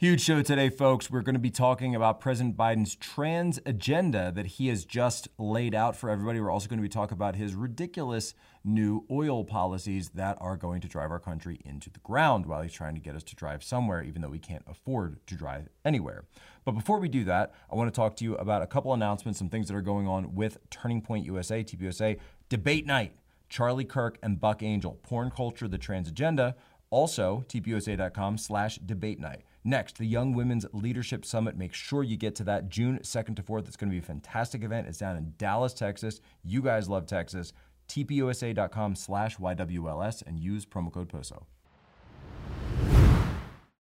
Huge show today, folks. We're going to be talking about President Biden's trans agenda that he has just laid out for everybody. We're also going to be talking about his ridiculous new oil policies that are going to drive our country into the ground while he's trying to get us to drive somewhere, even though we can't afford to drive anywhere. But before we do that, I want to talk to you about a couple announcements, some things that are going on with Turning Point USA, TPUSA, debate night. Charlie Kirk and Buck Angel, porn culture, the trans agenda. Also, tpusa.com slash debate night. Next, the Young Women's Leadership Summit. Make sure you get to that June 2nd to 4th. It's going to be a fantastic event. It's down in Dallas, Texas. You guys love Texas. tpusa.com slash YWLS and use promo code POSO.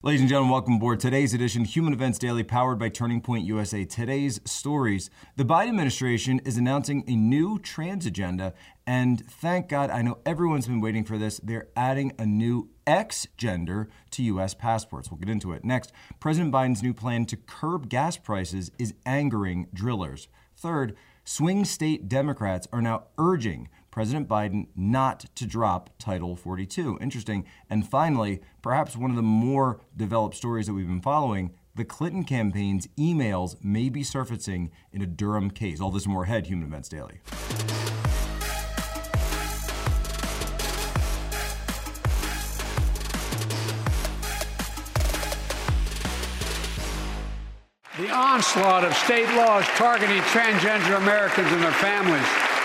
Ladies and gentlemen, welcome aboard today's edition Human Events Daily powered by Turning Point USA. Today's stories. The Biden administration is announcing a new trans agenda, and thank God, I know everyone's been waiting for this. They're adding a new X gender to U.S. passports. We'll get into it. Next, President Biden's new plan to curb gas prices is angering drillers. Third, swing state Democrats are now urging President Biden not to drop Title 42. Interesting. And finally, perhaps one of the more developed stories that we've been following the Clinton campaign's emails may be surfacing in a Durham case. All this and more ahead, Human Events Daily. The onslaught of state laws targeting transgender Americans and their families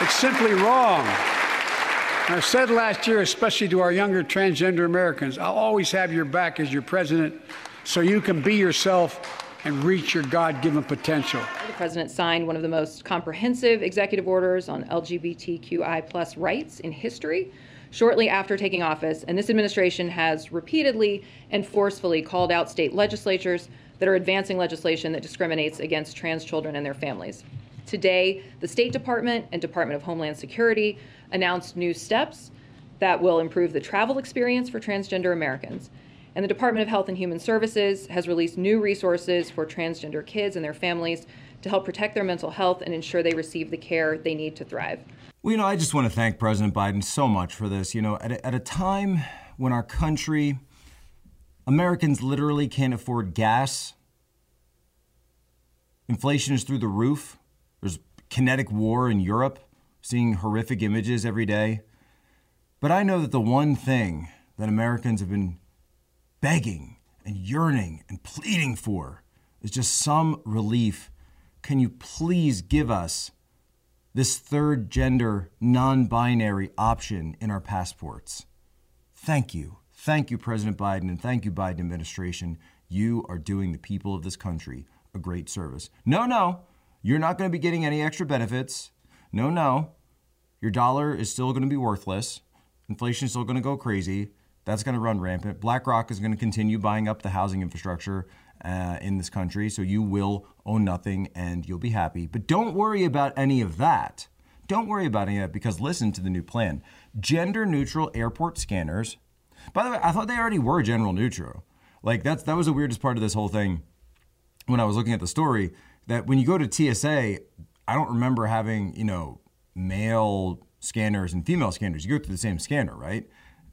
it's simply wrong. And I said last year, especially to our younger transgender Americans, I'll always have your back as your president so you can be yourself and reach your God given potential. The president signed one of the most comprehensive executive orders on LGBTQI plus rights in history shortly after taking office, and this administration has repeatedly and forcefully called out state legislatures that are advancing legislation that discriminates against trans children and their families. Today, the State Department and Department of Homeland Security announced new steps that will improve the travel experience for transgender Americans. And the Department of Health and Human Services has released new resources for transgender kids and their families to help protect their mental health and ensure they receive the care they need to thrive. Well, you know, I just want to thank President Biden so much for this. You know, at a, at a time when our country, Americans literally can't afford gas, inflation is through the roof, kinetic war in Europe, seeing horrific images every day. But I know that the one thing that Americans have been begging and yearning and pleading for is just some relief. Can you please give us this third gender, non binary option in our passports? Thank you. Thank you, President Biden, and thank you, Biden administration. You are doing the people of this country a great service. No, no, you're not going to be getting any extra benefits. No, no. Your dollar is still going to be worthless. Inflation is still going to go crazy. That's going to run rampant. BlackRock is going to continue buying up the housing infrastructure uh, in this country, so you will own nothing and you'll be happy. But don't worry about any of that. Don't worry about any of that because listen to the new plan. Gender neutral airport scanners. By the way, I thought they already were general neutral. Like that's that was the weirdest part of this whole thing when I was looking at the story that when you go to TSA, I don't remember having, you know, male scanners and female scanners. You go through the same scanner, right?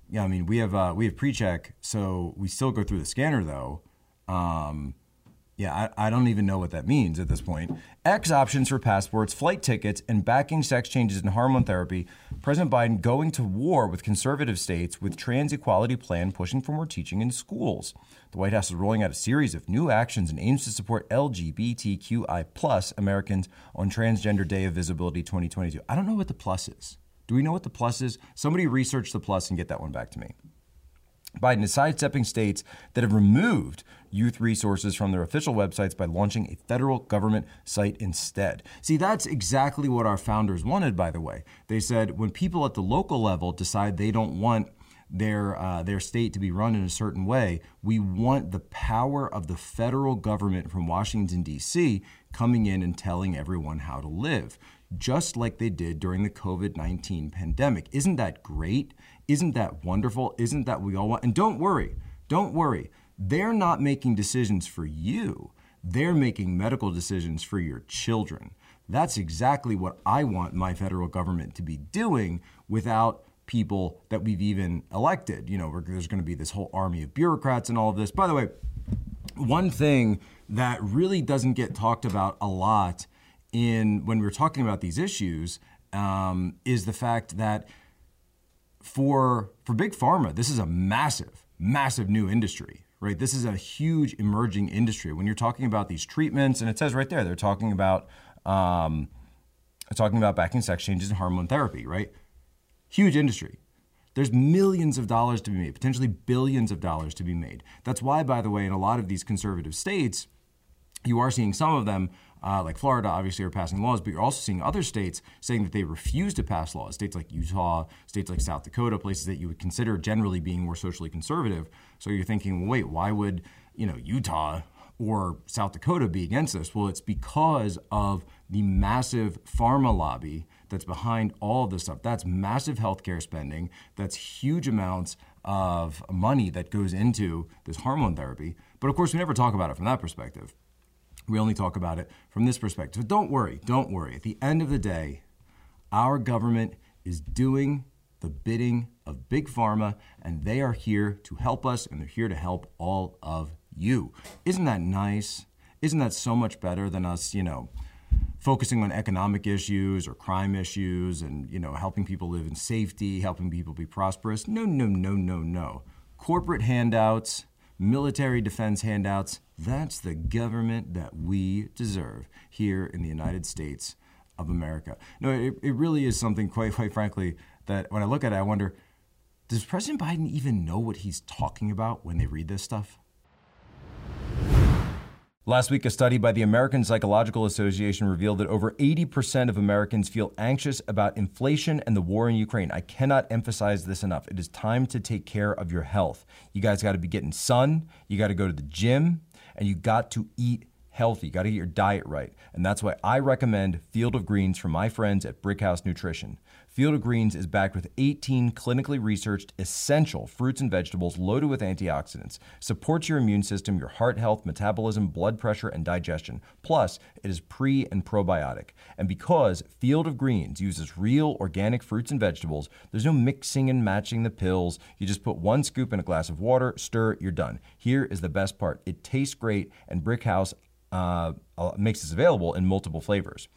Yeah, I mean, we have uh, we have pre-check, so we still go through the scanner though. Um, yeah, I, I don't even know what that means at this point. X options for passports, flight tickets, and backing sex changes and hormone therapy. President Biden going to war with conservative states with trans equality plan pushing for more teaching in schools. The White House is rolling out a series of new actions and aims to support LGBTQI plus Americans on Transgender Day of Visibility 2022. I don't know what the plus is. Do we know what the plus is? Somebody research the plus and get that one back to me. Biden is sidestepping states that have removed youth resources from their official websites by launching a federal government site instead. See, that's exactly what our founders wanted, by the way. They said when people at the local level decide they don't want their uh, their state to be run in a certain way. We want the power of the federal government from Washington D.C. coming in and telling everyone how to live, just like they did during the COVID nineteen pandemic. Isn't that great? Isn't that wonderful? Isn't that we all want? And don't worry, don't worry. They're not making decisions for you. They're making medical decisions for your children. That's exactly what I want my federal government to be doing without people that we've even elected. You know, there's going to be this whole army of bureaucrats and all of this. By the way, one thing that really doesn't get talked about a lot in when we're talking about these issues um, is the fact that for for big pharma, this is a massive, massive new industry, right? This is a huge emerging industry. When you're talking about these treatments, and it says right there, they're talking about um, talking about backing sex changes and hormone therapy, right? Huge industry. There's millions of dollars to be made, potentially billions of dollars to be made. That's why, by the way, in a lot of these conservative states, you are seeing some of them, uh, like Florida, obviously, are passing laws, but you're also seeing other states saying that they refuse to pass laws. States like Utah, states like South Dakota, places that you would consider generally being more socially conservative. So you're thinking, well, wait, why would you know Utah or South Dakota be against this? Well, it's because of the massive pharma lobby that's behind all of this stuff. That's massive healthcare spending. That's huge amounts of money that goes into this hormone therapy. But of course, we never talk about it from that perspective. We only talk about it from this perspective. But don't worry, don't worry. At the end of the day, our government is doing the bidding of Big Pharma, and they are here to help us, and they're here to help all of you. Isn't that nice? Isn't that so much better than us, you know, focusing on economic issues or crime issues and, you know, helping people live in safety, helping people be prosperous? No, no, no, no, no. Corporate handouts, military defense handouts, that's the government that we deserve here in the United States of America. No, it, it really is something, quite, quite frankly, that when I look at it, I wonder does President Biden even know what he's talking about when they read this stuff? Last week, a study by the American Psychological Association revealed that over 80% of Americans feel anxious about inflation and the war in Ukraine. I cannot emphasize this enough. It is time to take care of your health. You guys got to be getting sun, you got to go to the gym, and you got to eat healthy. Got to get your diet right. And that's why I recommend Field of Greens from my friends at Brickhouse Nutrition. Field of Greens is backed with 18 clinically researched essential fruits and vegetables loaded with antioxidants. Supports your immune system, your heart health, metabolism, blood pressure, and digestion. Plus, it is pre and probiotic. And because Field of Greens uses real organic fruits and vegetables, there's no mixing and matching the pills. You just put one scoop in a glass of water, stir, you're done. Here is the best part it tastes great, and Brickhouse uh, makes this available in multiple flavors.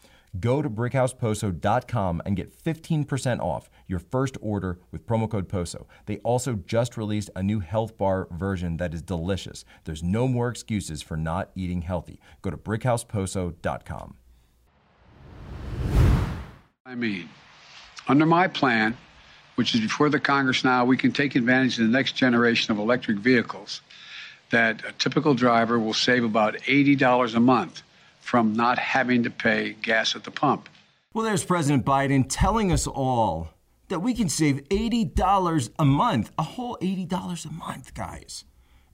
Go to brickhouseposo.com and get 15% off your first order with promo code POSO. They also just released a new health bar version that is delicious. There's no more excuses for not eating healthy. Go to brickhouseposo.com. I mean, under my plan, which is before the Congress now, we can take advantage of the next generation of electric vehicles that a typical driver will save about $80 a month from not having to pay gas at the pump. Well, there's President Biden telling us all that we can save $80 a month, a whole $80 a month, guys,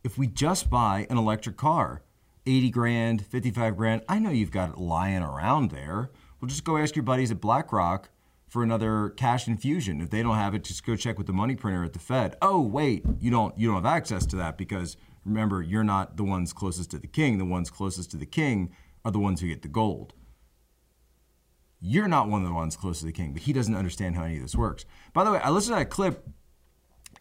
if we just buy an electric car. 80 grand, 55 grand. I know you've got it lying around there. Well, just go ask your buddies at BlackRock for another cash infusion. If they don't have it, just go check with the money printer at the Fed. Oh, wait, you don't you don't have access to that because remember, you're not the ones closest to the king. The ones closest to the king are the ones who get the gold. You're not one of the ones closest to the king, but he doesn't understand how any of this works. By the way, I listened to that clip.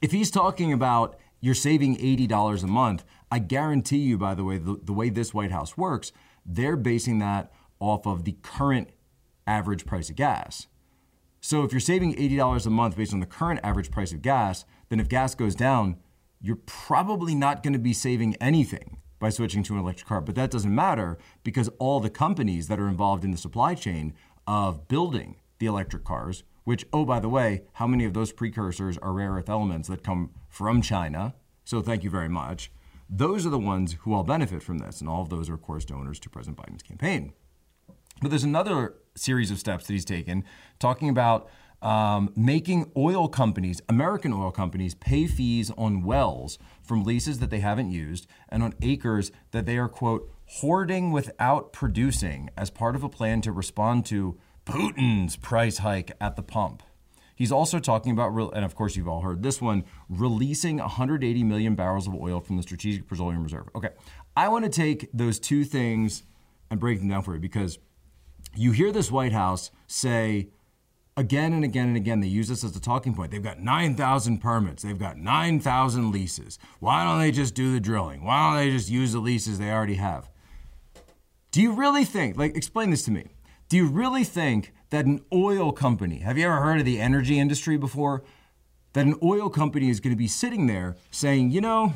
If he's talking about you're saving $80 a month, I guarantee you, by the way, the, the way this White House works, they're basing that off of the current average price of gas. So if you're saving $80 a month based on the current average price of gas, then if gas goes down, you're probably not going to be saving anything by switching to an electric car. But that doesn't matter because all the companies that are involved in the supply chain of building the electric cars, which, oh, by the way, how many of those precursors are rare earth elements that come from China? So thank you very much. Those are the ones who all benefit from this. And all of those are, of course, donors to President Biden's campaign. But there's another series of steps that he's taken talking about um, making oil companies, American oil companies, pay fees on wells from leases that they haven't used and on acres that they are, quote, hoarding without producing as part of a plan to respond to Putin's price hike at the pump. He's also talking about, and of course you've all heard this one, releasing 180 million barrels of oil from the Strategic Petroleum Reserve. Okay, I want to take those two things and break them down for you because you hear this White House say, again and again and again, they use this as a talking point. They've got 9,000 permits, they've got 9,000 leases. Why don't they just do the drilling? Why don't they just use the leases they already have? Do you really think, like, explain this to me. Do you really think that an oil company, have you ever heard of the energy industry before? That an oil company is going to be sitting there saying, you know,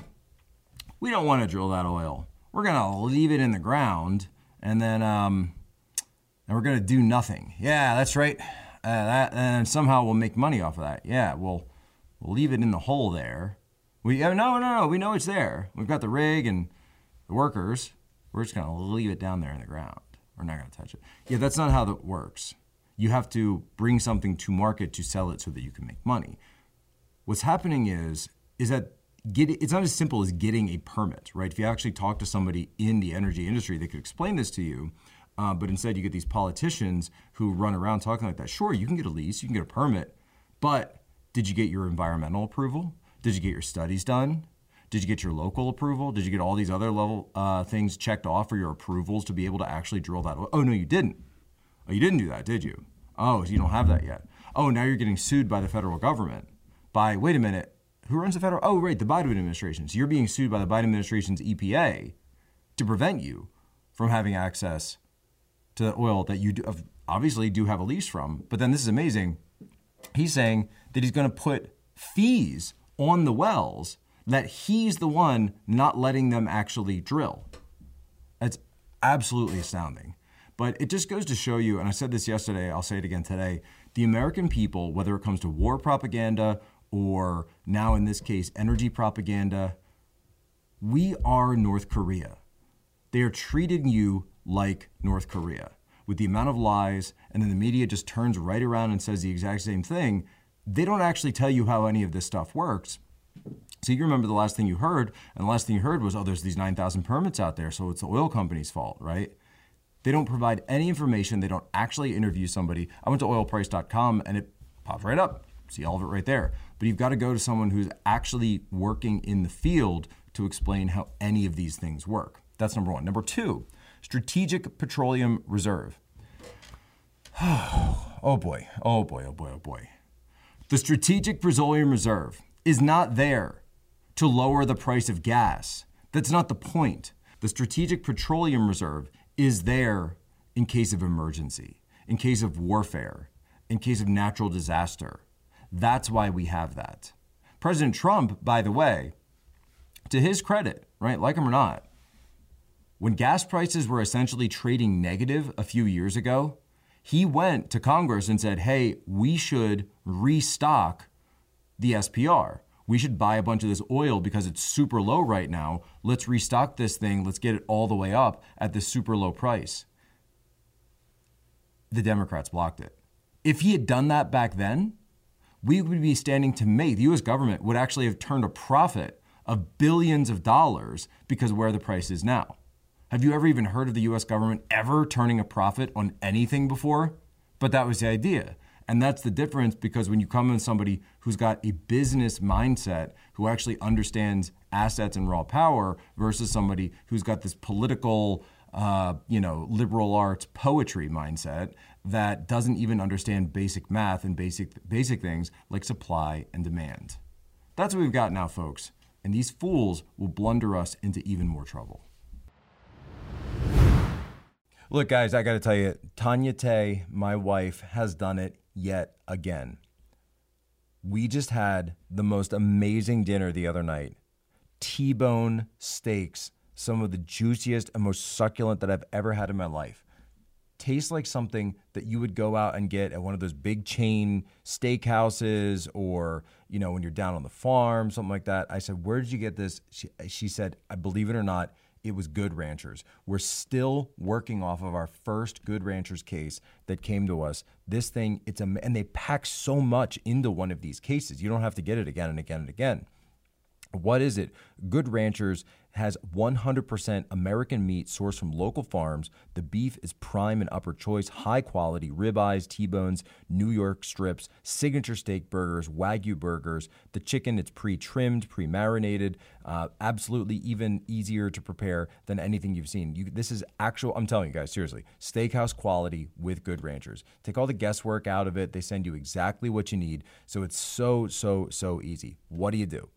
we don't want to drill that oil. We're going to leave it in the ground and then um, and we're going to do nothing. Yeah, that's right. Uh, that, and somehow we'll make money off of that. Yeah, we'll, we'll leave it in the hole there. We, uh, no, no, no, we know it's there. We've got the rig and the workers. We're just to leave it down there in the ground. We're not to touch it. Yeah, that's not how that works. You have to bring something to market to sell it so that you can make money. What's happening is is that get, it's not as simple as getting a permit, right? If you actually talk to somebody in the energy industry, they could explain this to you. Uh, but instead, you get these politicians who run around talking like that. Sure, you can get a lease, you can get a permit, but did you get your environmental approval? Did you get your studies done? Did you get your local approval? Did you get all these other level uh, things checked off for your approvals to be able to actually drill that? Oh no, you didn't. Oh, you didn't do that, did you? Oh, you don't have that yet. Oh, now you're getting sued by the federal government. By wait a minute, who runs the federal? Oh, right, the Biden administration. So you're being sued by the Biden administration's EPA to prevent you from having access to the oil that you do, obviously do have a lease from. But then this is amazing. He's saying that he's going to put fees on the wells that he's the one not letting them actually drill. That's absolutely astounding. But it just goes to show you, and I said this yesterday, I'll say it again today the American people, whether it comes to war propaganda or now in this case, energy propaganda, we are North Korea. They are treating you like North Korea with the amount of lies, and then the media just turns right around and says the exact same thing. They don't actually tell you how any of this stuff works. So you remember the last thing you heard, and the last thing you heard was, oh, there's these 9,000 permits out there, so it's the oil company's fault, right? They don't provide any information. They don't actually interview somebody. I went to oilprice.com and it pops right up. See all of it right there. But you've got to go to someone who's actually working in the field to explain how any of these things work. That's number one. Number two, Strategic Petroleum Reserve. oh boy, oh boy, oh boy, oh boy. The Strategic Petroleum Reserve is not there to lower the price of gas. That's not the point. The Strategic Petroleum Reserve is there in case of emergency, in case of warfare, in case of natural disaster. That's why we have that. President Trump, by the way, to his credit, right, like him or not, when gas prices were essentially trading negative a few years ago, he went to Congress and said, hey, we should restock the SPR. We should buy a bunch of this oil because it's super low right now. Let's restock this thing. Let's get it all the way up at this super low price. The Democrats blocked it. If he had done that back then, we would be standing to make the US government would actually have turned a profit of billions of dollars because of where the price is now. Have you ever even heard of the US government ever turning a profit on anything before? But that was the idea. And that's the difference because when you come in somebody who's got a business mindset, who actually understands assets and raw power, versus somebody who's got this political, uh, you know, liberal arts poetry mindset that doesn't even understand basic math and basic basic things like supply and demand. That's what we've got now, folks. And these fools will blunder us into even more trouble. Look, guys, I got to tell you, Tanya Tay, my wife, has done it yet again. We just had the most amazing dinner the other night T bone steaks, some of the juiciest and most succulent that I've ever had in my life. Tastes like something that you would go out and get at one of those big chain steakhouses or, you know, when you're down on the farm, something like that. I said, Where did you get this? She, she said, I believe it or not, it was Good Ranchers. We're still working off of our first Good Ranchers case that came to us. This thing, it's a, and they pack so much into one of these cases. You don't have to get it again and again and again. What is it? Good Ranchers has 100% American meat sourced from local farms. The beef is prime and upper choice, high quality ribeyes, T-bones, New York strips, signature steak burgers, wagyu burgers. The chicken it's pre-trimmed, pre-marinated, uh, absolutely even easier to prepare than anything you've seen. You, this is actual. I'm telling you guys seriously, steakhouse quality with Good Ranchers. Take all the guesswork out of it. They send you exactly what you need, so it's so so so easy. What do you do?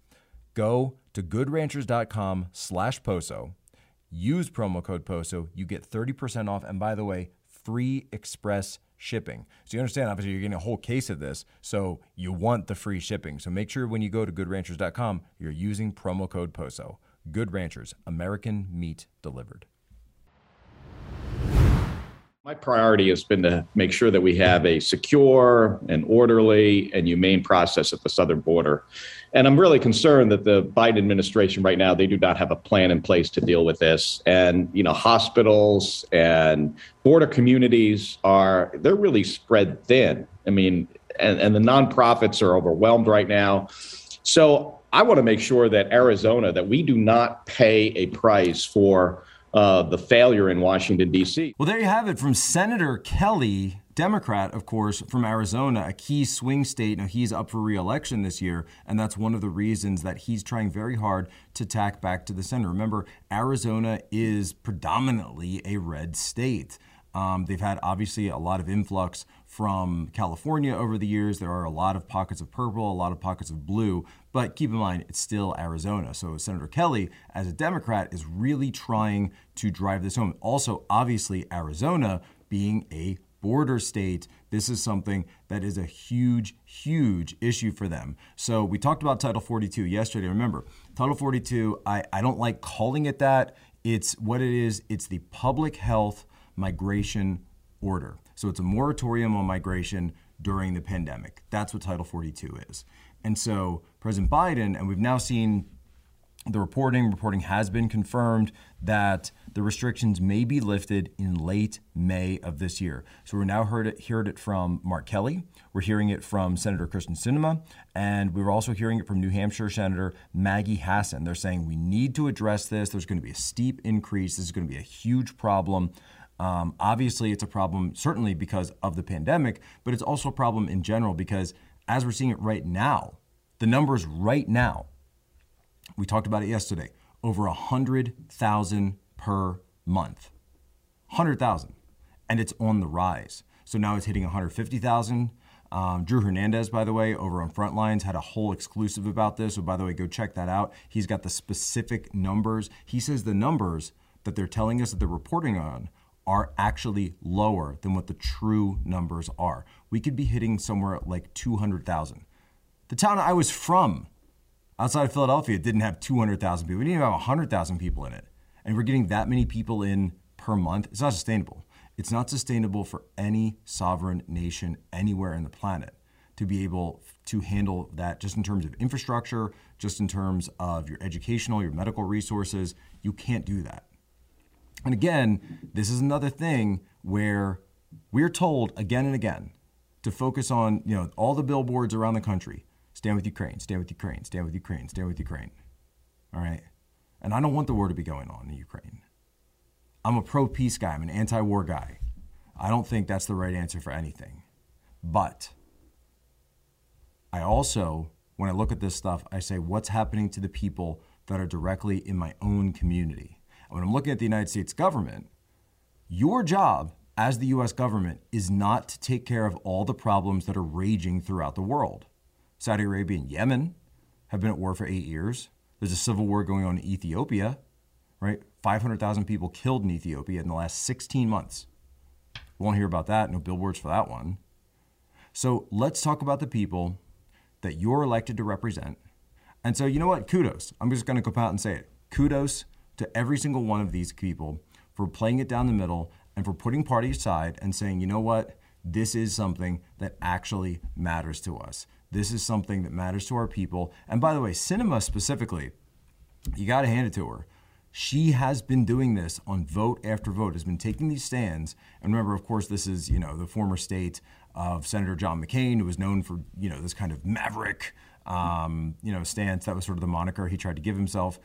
Go to goodranchers.com slash POSO. Use promo code POSO. You get 30% off. And by the way, free express shipping. So you understand, obviously, you're getting a whole case of this. So you want the free shipping. So make sure when you go to goodranchers.com, you're using promo code POSO. Good Ranchers, American meat delivered. My priority has been to make sure that we have a secure and orderly and humane process at the southern border. And I'm really concerned that the Biden administration right now, they do not have a plan in place to deal with this. And, you know, hospitals and border communities are, they're really spread thin. I mean, and, and the nonprofits are overwhelmed right now. So I want to make sure that Arizona, that we do not pay a price for uh, the failure in Washington, D.C. Well, there you have it from Senator Kelly, Democrat, of course, from Arizona, a key swing state. Now, he's up for reelection this year, and that's one of the reasons that he's trying very hard to tack back to the center. Remember, Arizona is predominantly a red state. Um, they've had obviously a lot of influx from California over the years. There are a lot of pockets of purple, a lot of pockets of blue, but keep in mind, it's still Arizona. So Senator Kelly, as a Democrat, is really trying to drive this home. Also, obviously, Arizona being a border state, this is something that is a huge, huge issue for them. So we talked about Title 42 yesterday. Remember, Title 42, I, I don't like calling it that. It's what it is, it's the public health migration order. So it's a moratorium on migration during the pandemic. That's what Title 42 is. And so President Biden, and we've now seen the reporting, reporting has been confirmed that the restrictions may be lifted in late May of this year. So we're now heard it, heard it from Mark Kelly. We're hearing it from Senator Kyrsten Sinema, and we're also hearing it from New Hampshire Senator Maggie Hassan. They're saying we need to address this. There's going to be a steep increase. This is going to be a huge problem. Um, obviously, it's a problem certainly because of the pandemic, but it's also a problem in general because as we're seeing it right now, the numbers right now, we talked about it yesterday, over 100,000 per month. 100,000. And it's on the rise. So now it's hitting 150,000. Um, Drew Hernandez, by the way, over on Frontlines, had a whole exclusive about this. So, by the way, go check that out. He's got the specific numbers. He says the numbers that they're telling us that they're reporting on are actually lower than what the true numbers are. We could be hitting somewhere like 200,000. The town I was from, outside of Philadelphia, didn't have 200,000 people. We didn't even have 100,000 people in it. And we're getting that many people in per month. It's not sustainable. It's not sustainable for any sovereign nation anywhere in the planet to be able to handle that just in terms of infrastructure, just in terms of your educational, your medical resources. You can't do that. And again, this is another thing where we're told again and again to focus on, you know, all the billboards around the country. Stand with Ukraine, stand with Ukraine, stand with Ukraine, stand with Ukraine. All right? And I don't want the war to be going on in Ukraine. I'm a pro peace guy, I'm an anti war guy. I don't think that's the right answer for anything. But I also, when I look at this stuff, I say, what's happening to the people that are directly in my own community? When I'm looking at the United States government, your job as the US government is not to take care of all the problems that are raging throughout the world. Saudi Arabia and Yemen have been at war for eight years. There's a civil war going on in Ethiopia, right? 500,000 people killed in Ethiopia in the last 16 months. Won't hear about that, no billboards for that one. So let's talk about the people that you're elected to represent. And so, you know what? Kudos. I'm just going to go out and say it. Kudos to every single one of these people for playing it down the middle and for putting party aside and saying, you know what? This is something that actually matters to us. This is something that matters to our people. And by the way, Sinema specifically, you got to hand it to her. She has been doing this on vote after vote, has been taking these stands. And remember, of course, this is, you know, the former state of Senator John McCain, who was known for, you know, this kind of maverick um, you know, stance. That was sort of the moniker he tried to give himself.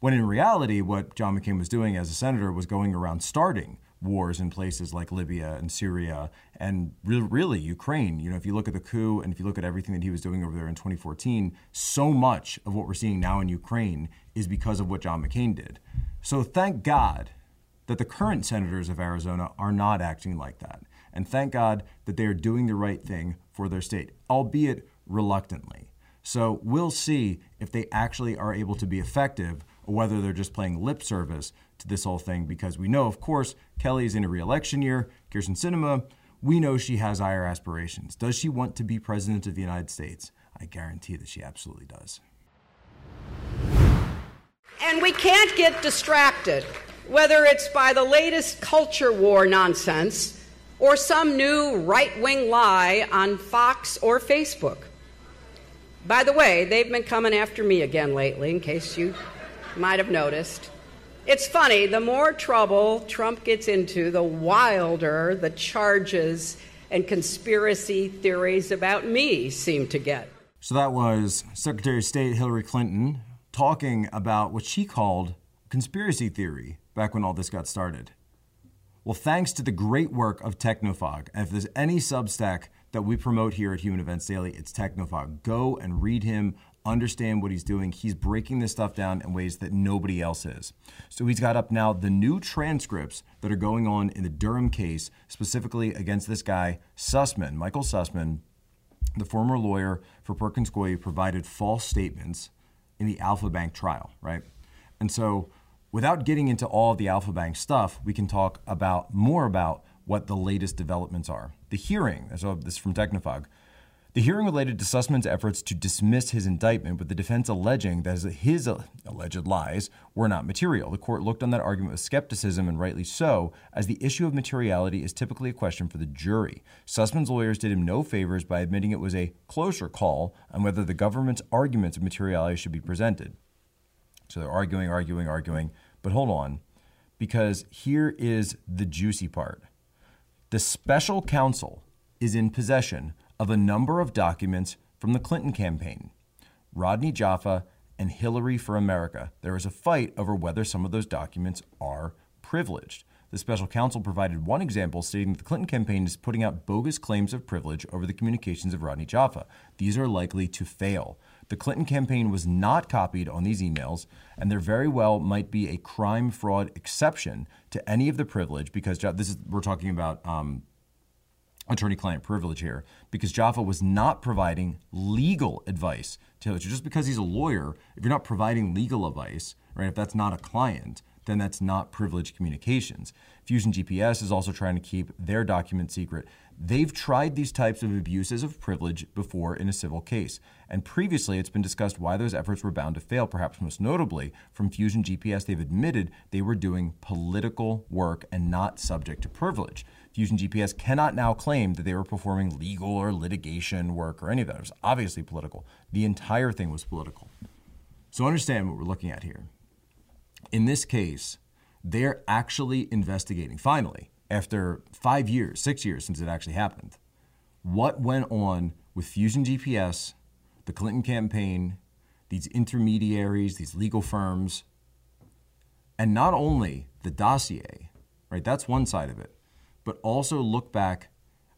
When in reality, what John McCain was doing as a senator was going around starting wars in places like Libya and Syria and re- really Ukraine. You know, if you look at the coup and if you look at everything that he was doing over there in 2014, so much of what we're seeing now in Ukraine is because of what John McCain did. So thank God that the current senators of Arizona are not acting like that. And thank God that they are doing the right thing for their state, albeit reluctantly. So we'll see if they actually are able to be effective or whether they're just playing lip service to this whole thing because we know, of course, Kelly is in a reelection year. Kyrsten Sinema, we know she has higher aspirations. Does she want to be president of the United States? I guarantee that she absolutely does. And we can't get distracted, whether it's by the latest culture war nonsense or some new right wing lie on Fox or Facebook. By the way, they've been coming after me again lately, in case you might have noticed. It's funny, the more trouble Trump gets into, the wilder the charges and conspiracy theories about me seem to get. So that was Secretary of State Hillary Clinton talking about what she called conspiracy theory back when all this got started. Well, thanks to the great work of Technofog, and if there's any Substack that we promote here at Human Events Daily, it's Technofog. Go and read him understand what he's doing. He's breaking this stuff down in ways that nobody else is. So he's got up now the new transcripts that are going on in the Durham case, specifically against this guy, Sussmann, Michael Sussmann, the former lawyer for Perkins Coie, provided false statements in the Alfa Bank trial, right? And so without getting into all of the Alfa Bank stuff, we can talk about more about what the latest developments are. The hearing, so this is from Technofog, the hearing related to Sussmann's efforts to dismiss his indictment, with the defense alleging that his alleged lies were not material. The court looked on that argument with skepticism, and rightly so, as the issue of materiality is typically a question for the jury. Sussmann's lawyers did him no favors by admitting it was a closer call on whether the government's arguments of materiality should be presented. So they're arguing, arguing, arguing. But hold on, because here is the juicy part. The special counsel is in possession of a number of documents from the Clinton campaign. Rodney Joffe and Hillary for America. There is a fight over whether some of those documents are privileged. The special counsel provided one example stating that the Clinton campaign is putting out bogus claims of privilege over the communications of Rodney Joffe. These are likely to fail. The Clinton campaign was not copied on these emails, and there very well might be a crime fraud exception to any of the privilege because this is we're talking about um, attorney client privilege here because Joffe was not providing legal advice to Hillary. Just because he's a lawyer, if you're not providing legal advice, right, if that's not a client, then that's not privileged communications. Fusion GPS is also trying to keep their document secret. They've tried these types of abuses of privilege before in a civil case. And previously, it's been discussed why those efforts were bound to fail. Perhaps most notably, from Fusion GPS, they've admitted they were doing political work and not subject to privilege. Fusion GPS cannot now claim that they were performing legal or litigation work or any of that. It was obviously political. The entire thing was political. So understand what we're looking at here. In this case, they're actually investigating, finally, after five years, six years since it actually happened, what went on with Fusion GPS, the Clinton campaign, these intermediaries, these legal firms, and not only the dossier, right? That's one side of it but also look back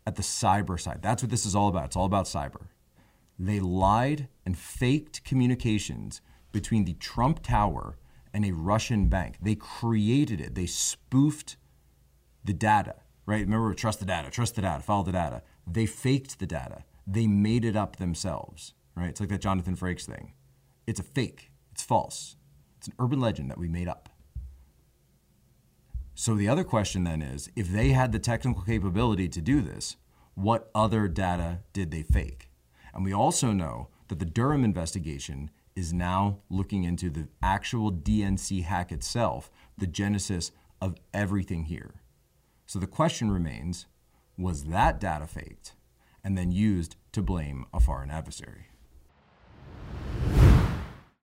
at the cyber side. That's what this is all about. It's all about cyber. They lied and faked communications between the Trump Tower and a Russian bank. They created it. They spoofed the data, right? Remember, trust the data, trust the data, follow the data. They faked the data. They made it up themselves, right? It's like that Jonathan Frakes thing. It's a fake. It's false. It's an urban legend that we made up. So the other question then is if they had the technical capability to do this, what other data did they fake? And we also know that the Durham investigation is now looking into the actual DNC hack itself, the genesis of everything here. So the question remains was that data faked and then used to blame a foreign adversary?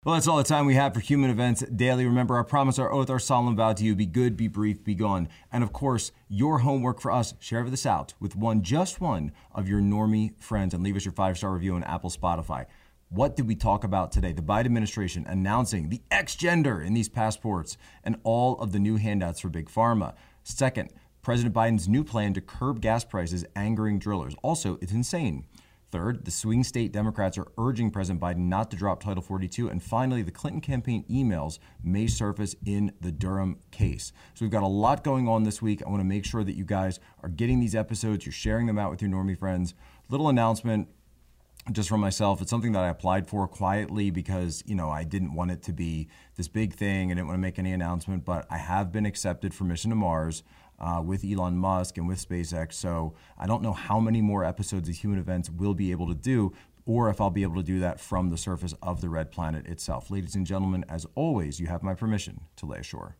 Well, that's all the time we have for Human Events Daily. Remember, our promise, our oath, our solemn vow to you be good, be brief, be gone. And of course, your homework for us share this out with one, just one of your normie friends and leave us your five star review on Apple, Spotify. What did we talk about today? The Biden administration announcing the X gender in these passports and all of the new handouts for Big Pharma. Second, President Biden's new plan to curb gas prices angering drillers. Also, it's insane. Third, the swing state Democrats are urging President Biden not to drop Title 42. And finally, the Clinton campaign emails may surface in the Durham case. So we've got a lot going on this week. I want to make sure that you guys are getting these episodes, you're sharing them out with your normie friends. Little announcement just from myself. It's something that I applied for quietly because, you know, I didn't want it to be this big thing. I didn't want to make any announcement, but I have been accepted for Mission to Mars uh, with Elon Musk and with SpaceX. So I don't know how many more episodes of Human Events we'll be able to do, or if I'll be able to do that from the surface of the red planet itself. Ladies and gentlemen, as always, you have my permission to lay ashore.